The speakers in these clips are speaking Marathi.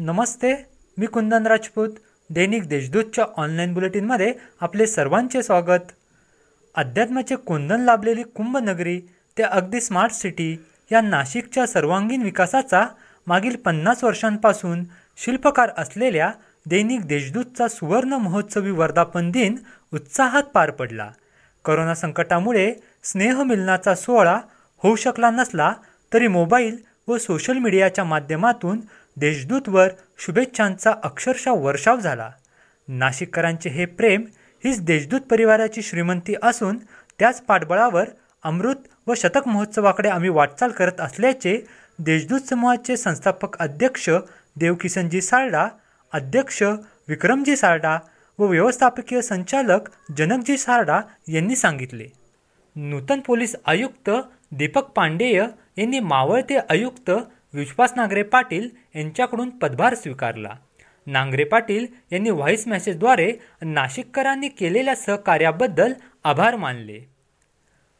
नमस्ते मी कुंदन राजपूत दैनिक देशदूतच्या ऑनलाईन बुलेटिनमध्ये आपले सर्वांचे स्वागत. अध्यात्माचे कुंदन लाभलेली कुंभनगरी ते अगदी स्मार्ट सिटी या नाशिकच्या सर्वांगीण विकासाचा मागील पन्नास वर्षांपासून शिल्पकार असलेल्या दैनिक देशदूतचा सुवर्ण महोत्सवी वर्धापन दिन उत्साहात पार पडला. करोना संकटामुळे स्नेहमिलनाचा सोहळा होऊ शकला नसला तरी मोबाईल व सोशल मीडियाच्या माध्यमातून देशदूतवर शुभेच्छांचा अक्षरशः वर्षाव झाला. नाशिककरांचे हे प्रेम हीच देशदूत परिवाराची श्रीमंती असून त्याच पाठबळावर अमृत व शतक महोत्सवाकडे आम्ही वाटचाल करत असल्याचे देशदूत समूहाचे संस्थापक अध्यक्ष देवकिसनजी सारडा अध्यक्ष विक्रमजी सारडा व व्यवस्थापकीय संचालक जनकजी सारडा यांनी सांगितले. नूतन पोलीस आयुक्त दीपक पांडेय यांनी मावळते आयुक्त विश्वास नांगरे पाटील यांच्याकडून पदभार स्वीकारला. नांगरे पाटील यांनी व्हॉइस मेसेजद्वारे नाशिककरांनी केलेल्या सहकार्याबद्दल आभार मानले.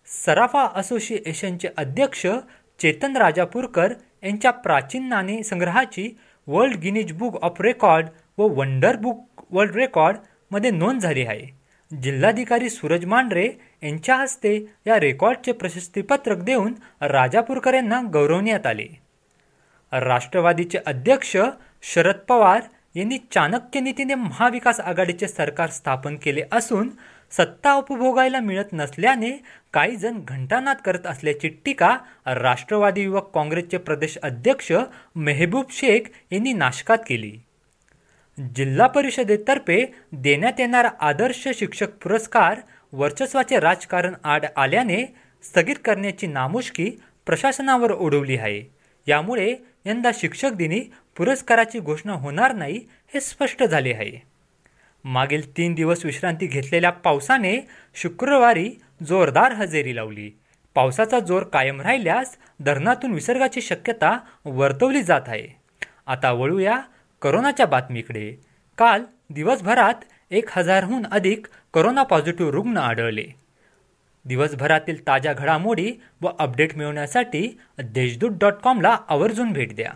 सराफा असोसिएशनचे अध्यक्ष चेतन राजापूरकर यांच्या प्राचीन नाणे संग्रहाची world Guinness book of record व वंडर बुक वर्ल्ड रेकॉर्डमध्ये नोंद झाली आहे. जिल्हाधिकारी सूरज मांढरे यांच्या हस्ते या रेकॉर्डचे प्रशस्तीपत्रक देऊन राजापूरकर यांना गौरवण्यात आले. राष्ट्रवादीचे अध्यक्ष शरद पवार यांनी चाणक्य नीतीने महाविकास आघाडीचे सरकार स्थापन केले असून सत्ता उपभोगायला मिळत नसल्याने काही जण घंटानाद करत असल्याची टीका राष्ट्रवादी युवक काँग्रेसचे प्रदेश अध्यक्ष मेहबूब शेख यांनी नाशकात केली. जिल्हा परिषदेतर्फे देण्यात येणारा आदर्श शिक्षक पुरस्कार वर्चस्वाचे राजकारण आड आल्याने स्थगित करण्याची नामुष्की प्रशासनावर ओढवली आहे. यामुळे यंदा शिक्षक दिनी पुरस्काराची घोषणा होणार नाही हे स्पष्ट झाले आहे. मागील तीन दिवस विश्रांती घेतलेल्या पावसाने शुक्रवारी जोरदार हजेरी लावली. पावसाचा जोर कायम राहिल्यास धरणातून विसर्गाची शक्यता वर्तवली जात आहे. आता वळूया करोनाच्या बातमीकडे. काल दिवसभरात एक हजारहून अधिक करोना पॉझिटिव्ह रुग्ण आढळले. दिवसभरातील ताज्या घडामोडी व अपडेट मिळवण्यासाठी देशदूत डॉट कॉमला आवर्जून भेट द्या.